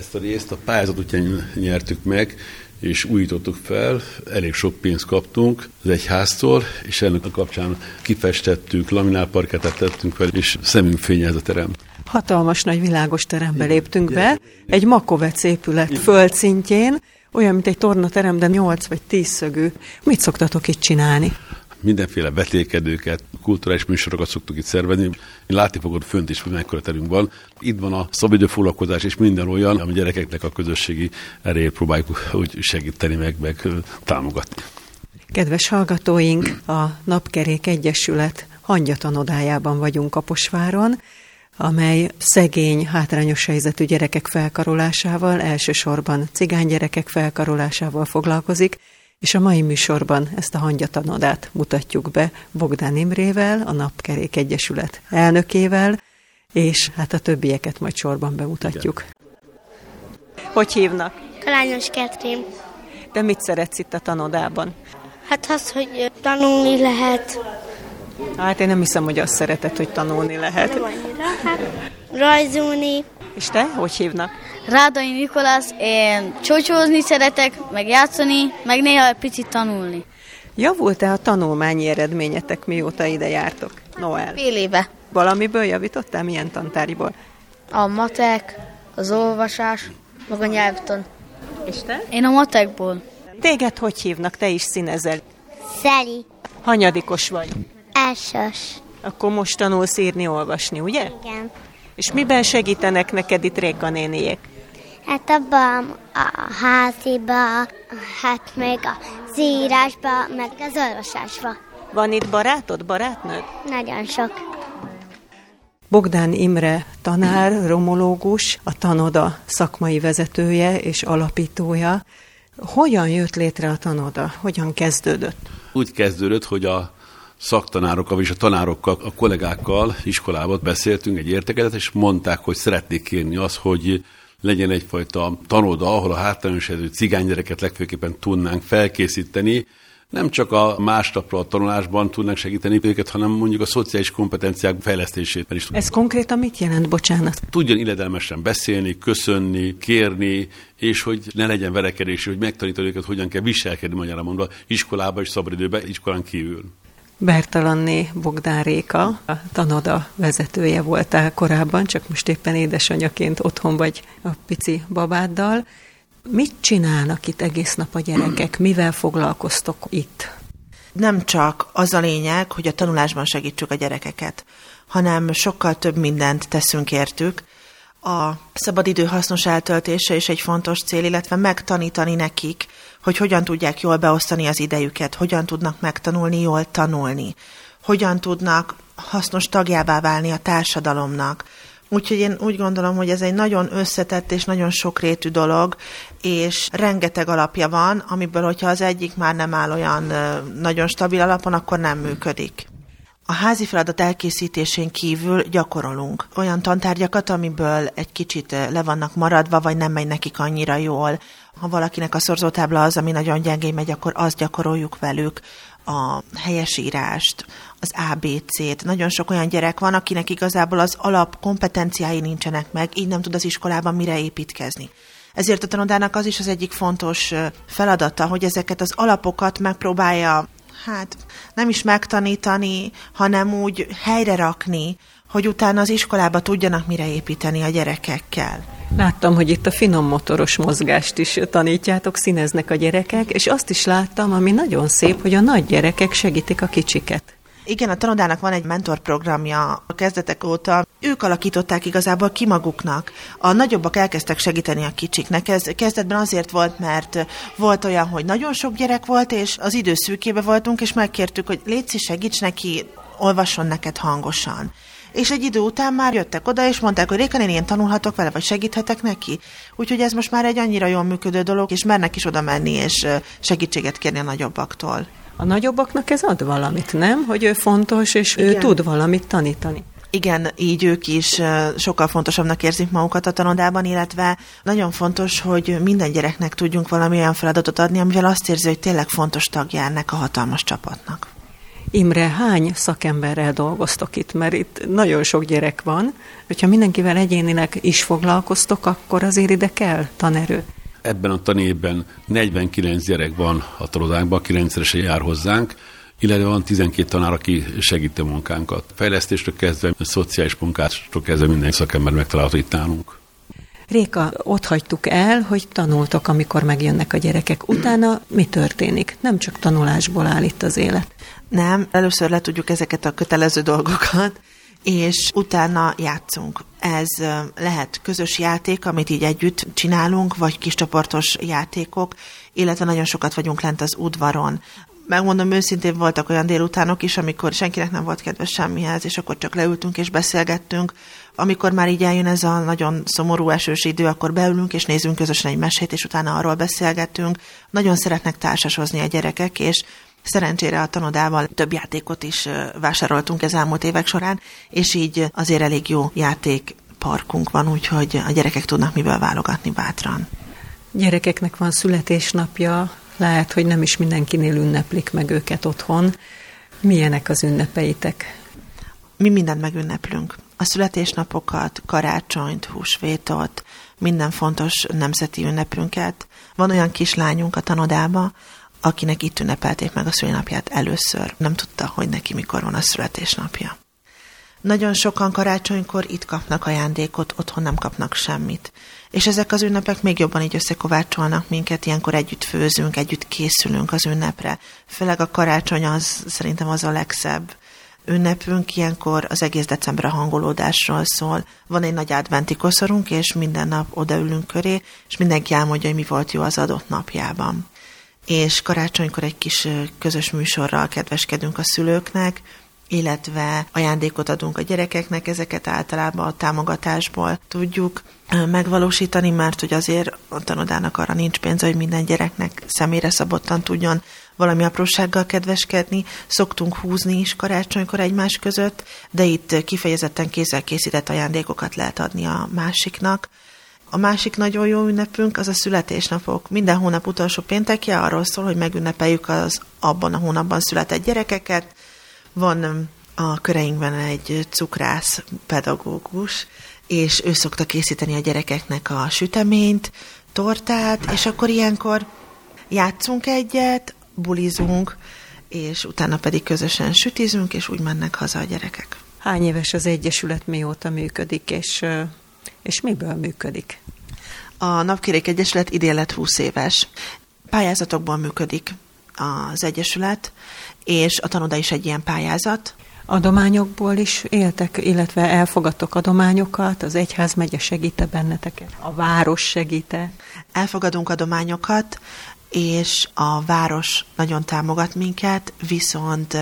Ezt a részt a pályázat útján nyertük meg, és újítottuk fel, elég sok pénzt kaptunk az egyháztól, és ennek a kapcsán kifestettük, laminálparketet tettünk fel, és szemünk fényez a terem. Hatalmas nagy világos terembe léptünk be, egy makovec épület földszintjén, olyan, mint egy tornaterem, de 8 vagy 10 szögű. Mit szoktatok itt csinálni? Mindenféle vetékedőket, kulturális műsorokat szoktuk itt szervezni. Látni fogod fönt is, hogy mekkora terünk van. Itt van a szabidőfoglalkozás és minden olyan, ami gyerekeknek a közösségi erejét próbáljuk úgy segíteni meg, meg támogatni. Kedves hallgatóink, a Napkerék Egyesület hangyatanodájában vagyunk Kaposváron, amely szegény, hátrányos helyzetű gyerekek felkarolásával, elsősorban cigány gyerekek felkarolásával foglalkozik, és a mai műsorban ezt a hangyatanodát mutatjuk be Bogdán Imrével, a Napkerék Egyesület elnökével, és hát a többieket majd sorban bemutatjuk. Igen. Hogy hívnak? Kalányos Ketrin. De mit szeretsz itt a tanodában? Hát az, hogy tanulni lehet. Hát én nem hiszem, hogy azt szereted, hogy tanulni lehet. Nem annyira, hát rajzolni. És te, hogy hívnak? Rádai Nikolász, én csócsózni szeretek, meg játszani, meg néha egy picit tanulni. Javult-e a tanulmányi eredményetek, mióta ide jártok? Noel. Fél éve. Valamiből javítottál? Milyen tantáriból? A matek, az olvasás, meg a nyelvtan. És te? Én a matekból. Téged hogy hívnak? Te is színezel. Szeli. Hanyadikos vagy? Elsős. Akkor most tanulsz írni, olvasni, ugye? Igen. És miben segítenek neked itt Réka néniek? Hát abban a háziba, hát még az írásba, meg az olvasásba. Van itt barátod, barátnőd? Nagyon sok. Bogdán Imre tanár, romológus, a Tanoda szakmai vezetője és alapítója. Hogyan jött létre a Tanoda? Hogyan kezdődött? Úgy kezdődött, hogy a szaktanárokkal és a tanárokkal, a kollégákkal iskolában beszéltünk egy értekedet, és mondták, hogy szeretnék kérni az, hogy legyen egyfajta tanoda, ahol a hátrányos helyzetű cigánygyereket legfőképpen tudnánk felkészíteni, nem csak a másnapra a tanulásban tudnak segíteni őket, hanem mondjuk a szociális kompetenciák fejlesztésében is. Ez konkrétan mit jelent, bocsánat? Tudjon illedelmesen beszélni, köszönni, kérni, és hogy ne legyen verekedés, hogy megtanítani őket, hogyan kell viselkedni, magyarán mondva, iskolába és szabadidőben, iskolán kívül. Bertalanné Bogdán Réka, a Tanada vezetője voltál korábban, csak most éppen édesanyaként otthon vagy a pici babáddal. Mit csinálnak itt egész nap a gyerekek? Mivel foglalkoztok itt? Nem csak az a lényeg, hogy a tanulásban segítsük a gyerekeket, hanem sokkal több mindent teszünk értük. A szabadidő hasznos eltöltése is egy fontos cél, illetve megtanítani nekik, hogy hogyan tudják jól beosztani az idejüket, hogyan tudnak megtanulni jól tanulni, hogyan tudnak hasznos tagjává válni a társadalomnak. Úgyhogy én úgy gondolom, hogy ez egy nagyon összetett és nagyon sokrétű dolog, és rengeteg alapja van, amiből, hogyha az egyik már nem áll olyan nagyon stabil alapon, akkor nem működik. A házi feladat elkészítésén kívül gyakorolunk olyan tantárgyakat, amiből egy kicsit le vannak maradva, vagy nem megy nekik annyira jól. Ha valakinek a szorzótábla az, ami nagyon gyengén megy, akkor azt gyakoroljuk velük a helyesírást, az ABC-t. Nagyon sok olyan gyerek van, akinek igazából az alap kompetenciái nincsenek meg, így nem tud az iskolában mire építkezni. Ezért a tanodának az is az egyik fontos feladata, hogy ezeket az alapokat megpróbálja, hát nem is megtanítani, hanem úgy helyre rakni, hogy utána az iskolába tudjanak mire építeni a gyerekekkel. Láttam, hogy itt a finom motoros mozgást is tanítjátok, színeznek a gyerekek, és azt is láttam, ami nagyon szép, hogy a nagy gyerekek segítik a kicsiket. Igen, a tanodának van egy mentorprogramja a kezdetek óta. Ők alakították igazából ki maguknak. A nagyobbak elkezdtek segíteni a kicsiknek. Ez kezdetben azért volt, mert volt olyan, hogy nagyon sok gyerek volt, és az idő szűkébe voltunk, és megkértük, hogy létszi, segíts neki, olvasson neked hangosan és egy idő után már jöttek oda, és mondták, hogy Réka én tanulhatok vele, vagy segíthetek neki. Úgyhogy ez most már egy annyira jól működő dolog, és mernek is oda menni, és segítséget kérni a nagyobbaktól. A nagyobbaknak ez ad valamit, nem? Hogy ő fontos, és Igen. ő tud valamit tanítani. Igen, így ők is sokkal fontosabbnak érzik magukat a tanodában, illetve nagyon fontos, hogy minden gyereknek tudjunk valami olyan feladatot adni, amivel azt érzi, hogy tényleg fontos tagja ennek a hatalmas csapatnak. Imre, hány szakemberrel dolgoztok itt? Mert itt nagyon sok gyerek van. Hogyha mindenkivel egyénileg is foglalkoztok, akkor azért ide kell tanerő. Ebben a tanévben 49 gyerek van a tanodánkban, 9 jár hozzánk, illetve van 12 tanár, aki segíti a munkánkat. Fejlesztéstől kezdve, szociális munkástól kezdve minden szakember megtalálható itt nálunk. Réka, ott hagytuk el, hogy tanultok, amikor megjönnek a gyerekek. Utána mi történik? Nem csak tanulásból áll itt az élet. Nem, először le tudjuk ezeket a kötelező dolgokat, és utána játszunk. Ez lehet közös játék, amit így együtt csinálunk, vagy kis csoportos játékok, illetve nagyon sokat vagyunk lent az udvaron. Megmondom őszintén, voltak olyan délutánok is, amikor senkinek nem volt kedves semmihez, és akkor csak leültünk és beszélgettünk. Amikor már így eljön ez a nagyon szomorú esős idő, akkor beülünk és nézzünk közösen egy mesét, és utána arról beszélgetünk. Nagyon szeretnek társasozni a gyerekek, és Szerencsére a tanodával több játékot is vásároltunk ez elmúlt évek során, és így azért elég jó játék parkunk van, úgyhogy a gyerekek tudnak miből válogatni bátran. Gyerekeknek van születésnapja, lehet, hogy nem is mindenkinél ünneplik meg őket otthon. Milyenek az ünnepeitek? Mi mindent megünneplünk. A születésnapokat, karácsonyt, húsvétot, minden fontos nemzeti ünnepünket. Van olyan kislányunk a tanodába, akinek itt ünnepelték meg a szülinapját először. Nem tudta, hogy neki mikor van a születésnapja. Nagyon sokan karácsonykor itt kapnak ajándékot, otthon nem kapnak semmit. És ezek az ünnepek még jobban így összekovácsolnak minket, ilyenkor együtt főzünk, együtt készülünk az ünnepre. Főleg a karácsony az szerintem az a legszebb ünnepünk, ilyenkor az egész december a hangolódásról szól. Van egy nagy adventi koszorunk, és minden nap odaülünk köré, és mindenki elmondja, hogy mi volt jó az adott napjában. És karácsonykor egy kis közös műsorral kedveskedünk a szülőknek, illetve ajándékot adunk a gyerekeknek, ezeket általában a támogatásból tudjuk megvalósítani, mert hogy azért a tanodának arra nincs pénze, hogy minden gyereknek személyre szabottan tudjon valami aprósággal kedveskedni. Szoktunk húzni is karácsonykor egymás között, de itt kifejezetten kézzel készített ajándékokat lehet adni a másiknak. A másik nagyon jó ünnepünk az a születésnapok. Minden hónap utolsó péntekje arról szól, hogy megünnepeljük az abban a hónapban született gyerekeket, van a köreinkben egy cukrász pedagógus, és ő szokta készíteni a gyerekeknek a süteményt, tortát, és akkor ilyenkor játszunk egyet, bulizunk, és utána pedig közösen sütizünk, és úgy mennek haza a gyerekek. Hány éves az Egyesület, mióta működik, és, és miből működik? A Napkérék Egyesület idén lett 20 éves. Pályázatokból működik az Egyesület, és a tanoda is egy ilyen pályázat. Adományokból is éltek, illetve elfogadtok adományokat, az egyház megye segíte benneteket, a város segíte? Elfogadunk adományokat, és a város nagyon támogat minket, viszont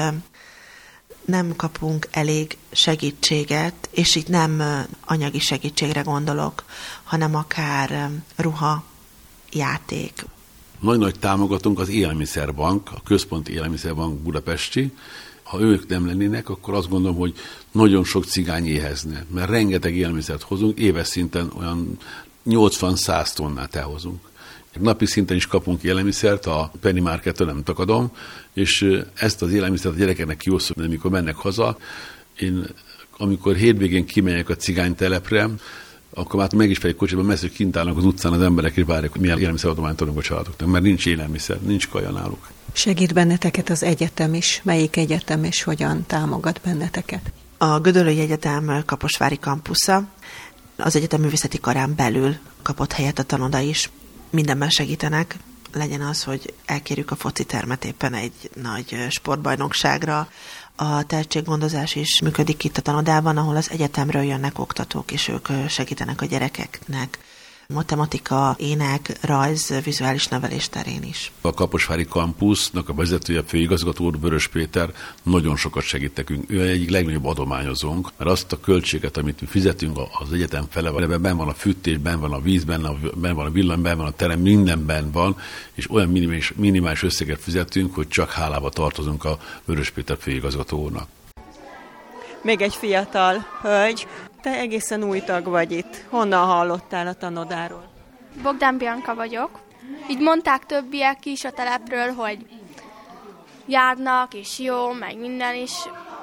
nem kapunk elég segítséget, és itt nem anyagi segítségre gondolok, hanem akár ruha, játék, nagy-nagy támogatunk az Élelmiszerbank, a Központi Élelmiszerbank Budapesti. Ha ők nem lennének, akkor azt gondolom, hogy nagyon sok cigány éhezne, mert rengeteg élelmiszert hozunk, éves szinten olyan 80-100 tonnát elhozunk. Napi szinten is kapunk élelmiszert, a Penny Markettől nem takadom, és ezt az élelmiszert a gyerekeknek kiosztjuk, amikor mennek haza. Én amikor hétvégén kimegyek a cigánytelepre, akkor már meg is fejük kocsiban, messze, hogy kint állnak az utcán az emberek, és várják, hogy milyen élelmiszeradományt adunk a családoknak, mert nincs élelmiszer, nincs kaja náluk. Segít benneteket az egyetem is? Melyik egyetem és hogyan támogat benneteket? A Gödöllői Egyetem Kaposvári kampusza, az egyetem művészeti karán belül kapott helyet a tanoda is. Mindenben segítenek, legyen az, hogy elkérjük a foci termet éppen egy nagy sportbajnokságra, a tehetséggondozás is működik itt a tanodában, ahol az egyetemről jönnek oktatók, és ők segítenek a gyerekeknek matematika, ének, rajz, vizuális nevelés terén is. A Kaposvári Kampusznak a vezetője, főigazgató úr Vörös Péter nagyon sokat segít nekünk. Ő egyik legnagyobb adományozónk, mert azt a költséget, amit mi fizetünk az egyetem fele, ebben van a fűtés, ben van a víz, benne, ben van a villany, ben van a terem, mindenben van, és olyan minimális, minimális összeget fizetünk, hogy csak hálába tartozunk a Vörös Péter főigazgató úrnak. Még egy fiatal hölgy, te egészen új tag vagy itt. Honnan hallottál a tanodáról? Bogdán Bianca vagyok. Így mondták többiek is a telepről, hogy járnak, és jó, meg minden, és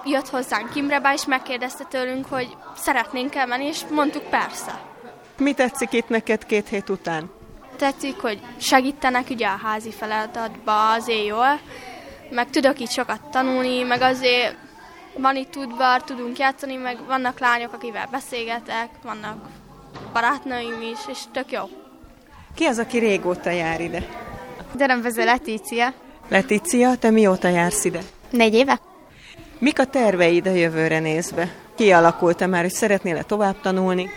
jött hozzánk Imrebe, és megkérdezte tőlünk, hogy szeretnénk elmenni, és mondtuk persze. Mi tetszik itt neked két hét után? Tetszik, hogy segítenek ugye a házi feladatba azért jól, meg tudok itt sokat tanulni, meg azért van itt udvar, tudunk játszani, meg vannak lányok, akivel beszélgetek, vannak barátnőim is, és tök jó. Ki az, aki régóta jár ide? Deremvező Letícia. Letícia, te mióta jársz ide? Négy éve. Mik a terveid a jövőre nézve? Kialakult-e már, hogy szeretnél-e tovább tanulni?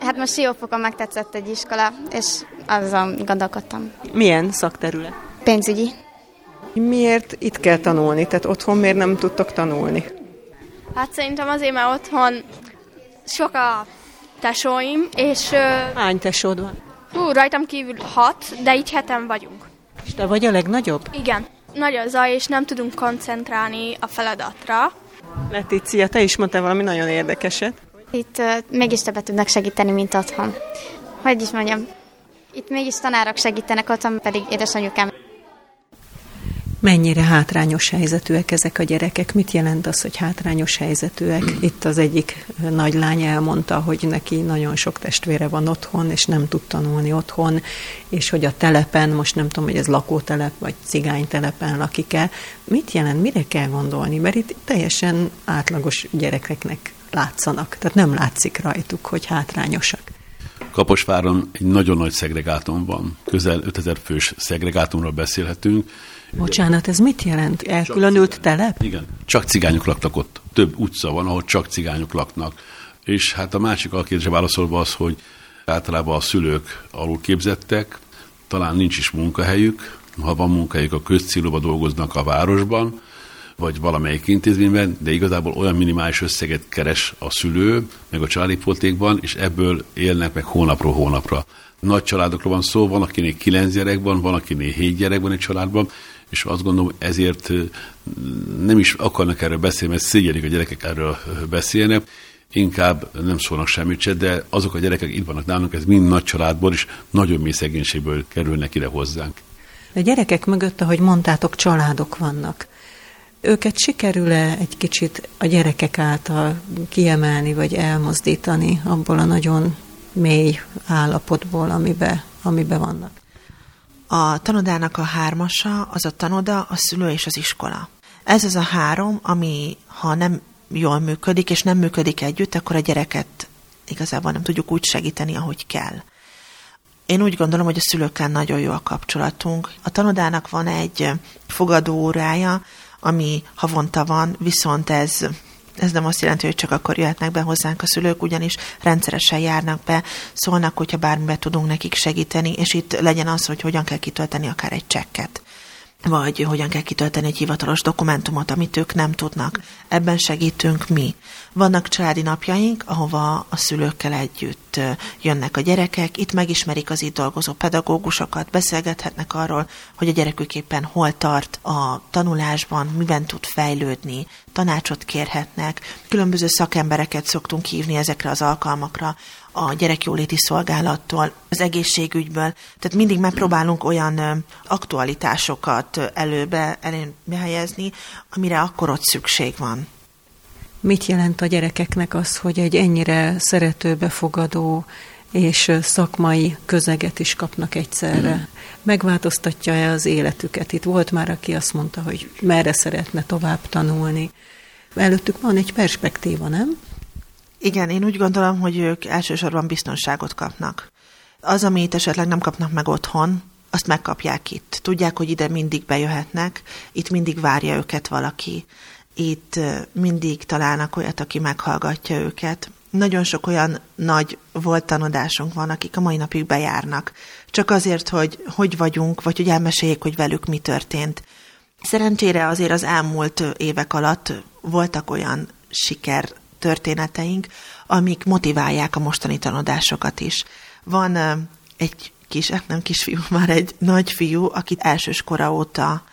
Hát most Siófokon megtetszett egy iskola, és azon gondolkodtam. Milyen szakterület? Pénzügyi. Miért itt kell tanulni? Tehát otthon miért nem tudtok tanulni? Hát szerintem azért, mert otthon sok a tesóim, és... Hány tesód van? Hú, rajtam kívül hat, de így heten vagyunk. És te vagy a legnagyobb? Igen. Nagy a zaj, és nem tudunk koncentrálni a feladatra. Letícia, te is mondtál valami nagyon érdekeset. Itt uh, mégis többet tudnak segíteni, mint otthon. Hogy is mondjam, itt mégis tanárok segítenek, otthon pedig édesanyukám. Mennyire hátrányos helyzetűek ezek a gyerekek? Mit jelent az, hogy hátrányos helyzetűek? Itt az egyik nagy lány elmondta, hogy neki nagyon sok testvére van otthon, és nem tud tanulni otthon, és hogy a telepen, most nem tudom, hogy ez lakótelep, vagy cigánytelepen lakik-e. Mit jelent, mire kell gondolni? Mert itt teljesen átlagos gyerekeknek látszanak, tehát nem látszik rajtuk, hogy hátrányosak. Kaposváron egy nagyon nagy szegregátum van, közel 5000 fős szegregátumról beszélhetünk, Bocsánat, ez mit jelent? Elkülönült telep? Igen, csak cigányok laknak ott. Több utca van, ahol csak cigányok laknak. És hát a másik a kérdésre válaszolva az, hogy általában a szülők alulképzettek, talán nincs is munkahelyük, ha van munkahelyük, a közcélúba dolgoznak a városban, vagy valamelyik intézményben, de igazából olyan minimális összeget keres a szülő, meg a családi poltékban, és ebből élnek meg hónapról hónapra. Nagy családokról van szó, van akinek kilenc gyerek van, van akinek hét gyerek van egy családban, és azt gondolom ezért nem is akarnak erről beszélni, mert szégyelik a gyerekek erről beszélnek, inkább nem szólnak semmit se, de azok a gyerekek itt vannak nálunk, ez mind nagy családból, és nagyon mély szegénységből kerülnek ide hozzánk. A gyerekek mögött, ahogy mondtátok, családok vannak. Őket sikerül-e egy kicsit a gyerekek által kiemelni, vagy elmozdítani abból a nagyon mély állapotból, amibe, amibe vannak? A tanodának a hármasa az a tanoda, a szülő és az iskola. Ez az a három, ami ha nem jól működik, és nem működik együtt, akkor a gyereket igazából nem tudjuk úgy segíteni, ahogy kell. Én úgy gondolom, hogy a szülőkkel nagyon jó a kapcsolatunk. A tanodának van egy fogadó órája, ami havonta van, viszont ez ez nem azt jelenti, hogy csak akkor jöhetnek be hozzánk a szülők, ugyanis rendszeresen járnak be, szólnak, hogyha bármibe tudunk nekik segíteni, és itt legyen az, hogy hogyan kell kitölteni akár egy csekket vagy hogyan kell kitölteni egy hivatalos dokumentumot, amit ők nem tudnak. Ebben segítünk mi. Vannak családi napjaink, ahova a szülőkkel együtt jönnek a gyerekek, itt megismerik az itt dolgozó pedagógusokat, beszélgethetnek arról, hogy a gyerekük éppen hol tart a tanulásban, miben tud fejlődni, tanácsot kérhetnek. Különböző szakembereket szoktunk hívni ezekre az alkalmakra, a gyerekjóléti szolgálattól, az egészségügyből. Tehát mindig megpróbálunk olyan aktualitásokat előbe, előbe helyezni, amire akkor ott szükség van. Mit jelent a gyerekeknek az, hogy egy ennyire szerető, befogadó és szakmai közeget is kapnak egyszerre? Megváltoztatja-e az életüket? Itt volt már, aki azt mondta, hogy merre szeretne tovább tanulni. Előttük van egy perspektíva, nem? Igen, én úgy gondolom, hogy ők elsősorban biztonságot kapnak. Az, amit esetleg nem kapnak meg otthon, azt megkapják itt. Tudják, hogy ide mindig bejöhetnek, itt mindig várja őket valaki, itt mindig találnak olyat, aki meghallgatja őket. Nagyon sok olyan nagy volt tanodásunk van, akik a mai napig bejárnak. Csak azért, hogy hogy vagyunk, vagy hogy elmeséljék, hogy velük mi történt. Szerencsére azért az elmúlt évek alatt voltak olyan siker történeteink, amik motiválják a mostani tanodásokat is. Van egy kis, eh, nem kisfiú, már egy nagy fiú, aki elsős kora óta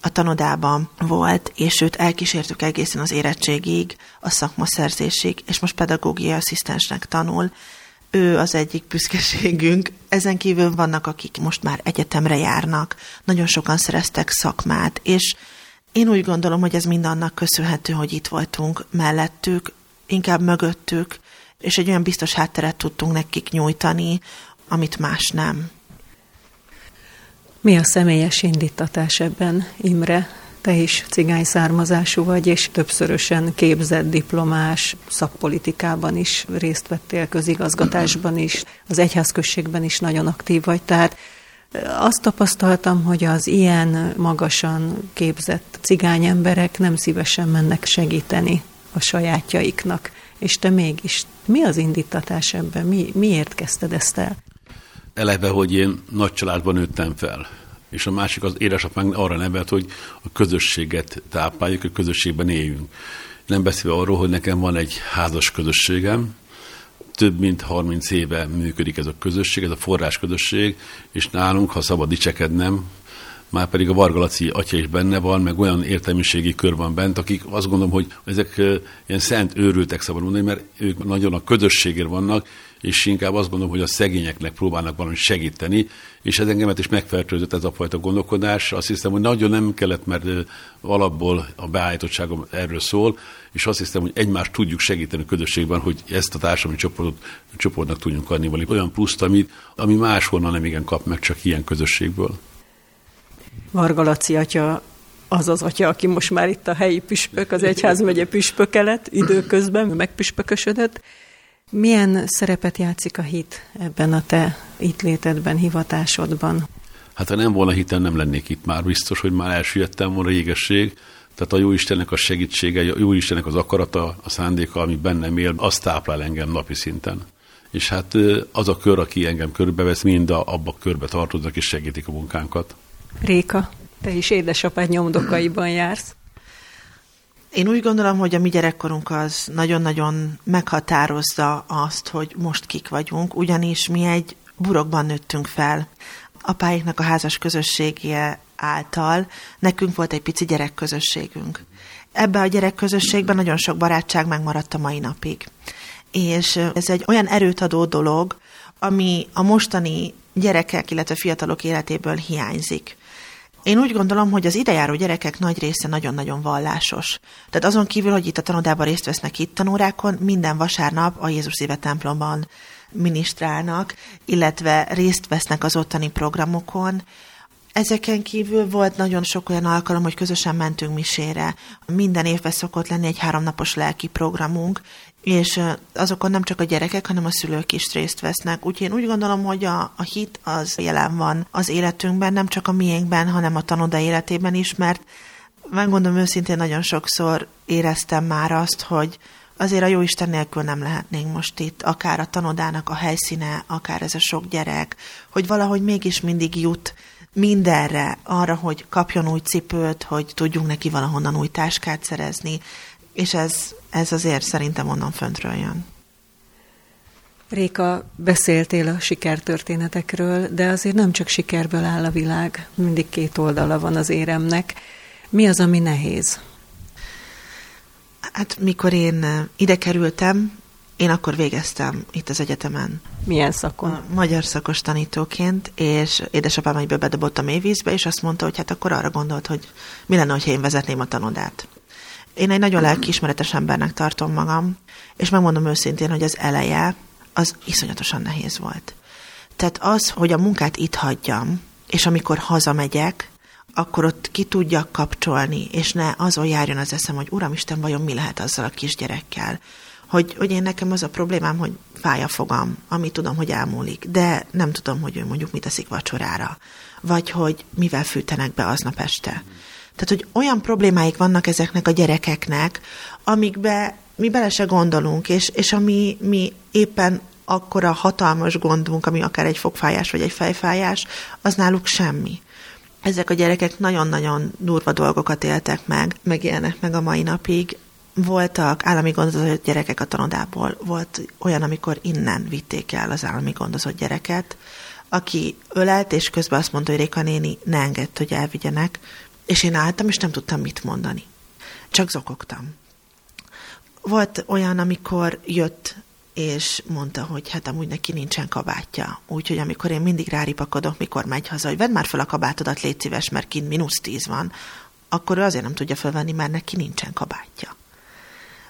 a tanodában volt, és őt elkísértük egészen az érettségig, a szakmaszerzésig, és most pedagógiai asszisztensnek tanul. Ő az egyik büszkeségünk. Ezen kívül vannak, akik most már egyetemre járnak, nagyon sokan szereztek szakmát, és Én úgy gondolom, hogy ez mind annak köszönhető, hogy itt voltunk mellettük, inkább mögöttük, és egy olyan biztos hátteret tudtunk nekik nyújtani, amit más nem. Mi a személyes indítatás ebben, Imre? Te is cigány származású vagy, és többszörösen képzett diplomás, szakpolitikában is részt vettél, közigazgatásban is, az egyházközségben is nagyon aktív vagy. Tehát azt tapasztaltam, hogy az ilyen magasan képzett cigány emberek nem szívesen mennek segíteni a sajátjaiknak. És te mégis, mi az indítatás ebben? Mi, miért kezdted ezt el? Eleve, hogy én nagy családban nőttem fel és a másik az édesapánk arra nevelt, hogy a közösséget tápláljuk, a közösségben éljünk. Nem beszélve arról, hogy nekem van egy házas közösségem, több mint 30 éve működik ez a közösség, ez a forrás közösség, és nálunk, ha szabad dicsekednem, már pedig a Varga Laci atya is benne van, meg olyan értelmiségi kör van bent, akik azt gondolom, hogy ezek ilyen szent őrültek szabad mondani, mert ők nagyon a közösségért vannak, és inkább azt gondolom, hogy a szegényeknek próbálnak valami segíteni, és ez engemet is megfertőzött ez a fajta gondolkodás. Azt hiszem, hogy nagyon nem kellett, mert alapból a beállítottságom erről szól, és azt hiszem, hogy egymást tudjuk segíteni a közösségben, hogy ezt a társadalmi csoportot, csoportnak tudjunk adni valami olyan pluszt, amit, ami máshonnan nem igen kap meg, csak ilyen közösségből. Varga Laci atya az az atya, aki most már itt a helyi püspök, az egyházmegye püspöke lett, időközben megpüspökösödött. Milyen szerepet játszik a hit ebben a te itt létedben, hivatásodban? Hát ha nem volna hitem, nem lennék itt már. Biztos, hogy már elsüllyedtem volna régesség. Tehát a Jóistennek a segítsége, a Jóistennek az akarata, a szándéka, ami bennem él, azt táplál engem napi szinten. És hát az a kör, aki engem körbevesz, mind a, abba körbe tartoznak és segítik a munkánkat. Réka, te is édesapád nyomdokaiban jársz. Én úgy gondolom, hogy a mi gyerekkorunk az nagyon-nagyon meghatározza azt, hogy most kik vagyunk, ugyanis mi egy burokban nőttünk fel. Apáiknak a házas közössége által nekünk volt egy pici gyerekközösségünk. Ebbe a gyerekközösségben nagyon sok barátság megmaradt a mai napig. És ez egy olyan erőt adó dolog, ami a mostani gyerekek, illetve fiatalok életéből hiányzik. Én úgy gondolom, hogy az idejáró gyerekek nagy része nagyon-nagyon vallásos. Tehát azon kívül, hogy itt a tanodában részt vesznek itt tanórákon, minden vasárnap a Jézus Szíve templomban minisztrálnak, illetve részt vesznek az ottani programokon. Ezeken kívül volt nagyon sok olyan alkalom, hogy közösen mentünk misére. Minden évben szokott lenni egy háromnapos lelki programunk, és azokon nem csak a gyerekek, hanem a szülők is részt vesznek. Úgyhogy én úgy gondolom, hogy a, a hit az jelen van az életünkben, nem csak a miénkben, hanem a tanoda életében is, mert megmondom őszintén, nagyon sokszor éreztem már azt, hogy azért a jó Isten nélkül nem lehetnénk most itt, akár a tanodának a helyszíne, akár ez a sok gyerek, hogy valahogy mégis mindig jut mindenre, arra, hogy kapjon új cipőt, hogy tudjunk neki valahonnan új táskát szerezni, és ez, ez azért szerintem onnan föntről jön. Réka, beszéltél a sikertörténetekről, de azért nem csak sikerből áll a világ, mindig két oldala van az éremnek. Mi az, ami nehéz? Hát mikor én ide kerültem, én akkor végeztem itt az egyetemen. Milyen szakon? A magyar szakos tanítóként, és édesapám egyből bedobott a mélyvízbe, és azt mondta, hogy hát akkor arra gondolt, hogy mi lenne, ha én vezetném a tanodát. Én egy nagyon lelkiismeretes embernek tartom magam, és megmondom őszintén, hogy az eleje az iszonyatosan nehéz volt. Tehát az, hogy a munkát itt hagyjam, és amikor hazamegyek, akkor ott ki tudjak kapcsolni, és ne azon járjon az eszem, hogy Uramisten, vajon mi lehet azzal a kisgyerekkel. Hogy, hogy én nekem az a problémám, hogy fáj a fogam, ami tudom, hogy elmúlik, de nem tudom, hogy ő mondjuk mit eszik vacsorára, vagy hogy mivel fűtenek be aznap este. Tehát, hogy olyan problémáik vannak ezeknek a gyerekeknek, amikbe mi bele se gondolunk, és, és ami mi éppen akkora hatalmas gondunk, ami akár egy fogfájás vagy egy fejfájás, az náluk semmi. Ezek a gyerekek nagyon-nagyon durva dolgokat éltek meg, megélnek meg a mai napig. Voltak állami gondozott gyerekek a tanodából, volt olyan, amikor innen vitték el az állami gondozott gyereket, aki ölelt, és közben azt mondta, hogy Réka néni ne engedd, hogy elvigyenek, és én álltam, és nem tudtam mit mondani. Csak zokogtam. Volt olyan, amikor jött és mondta, hogy hát amúgy neki nincsen kabátja. Úgyhogy amikor én mindig ráripakodok, mikor megy haza, hogy vedd már fel a kabátodat, légy szíves, mert kint mínusz tíz van, akkor ő azért nem tudja felvenni, mert neki nincsen kabátja.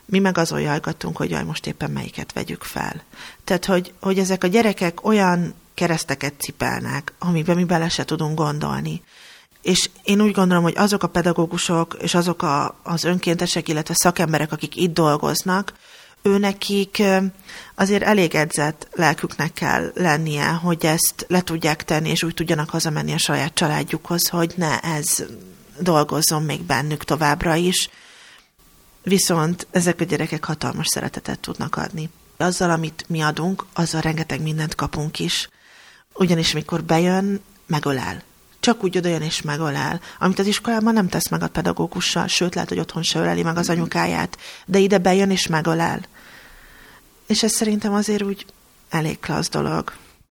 Mi meg azon jajgatunk, hogy jaj, most éppen melyiket vegyük fel. Tehát, hogy, hogy ezek a gyerekek olyan kereszteket cipelnek, amiben mi bele se tudunk gondolni. És én úgy gondolom, hogy azok a pedagógusok és azok a, az önkéntesek, illetve szakemberek, akik itt dolgoznak, ő nekik azért elég edzett lelküknek kell lennie, hogy ezt le tudják tenni, és úgy tudjanak hazamenni a saját családjukhoz, hogy ne ez dolgozzon még bennük továbbra is. Viszont ezek a gyerekek hatalmas szeretetet tudnak adni. Azzal, amit mi adunk, azzal rengeteg mindent kapunk is. Ugyanis mikor bejön, megölel. Csak úgy odajön és megölel. Amit az iskolában nem tesz meg a pedagógussal, sőt lehet, hogy otthon se öleli meg az anyukáját, de ide bejön és megölel. És ez szerintem azért úgy elég klassz dolog.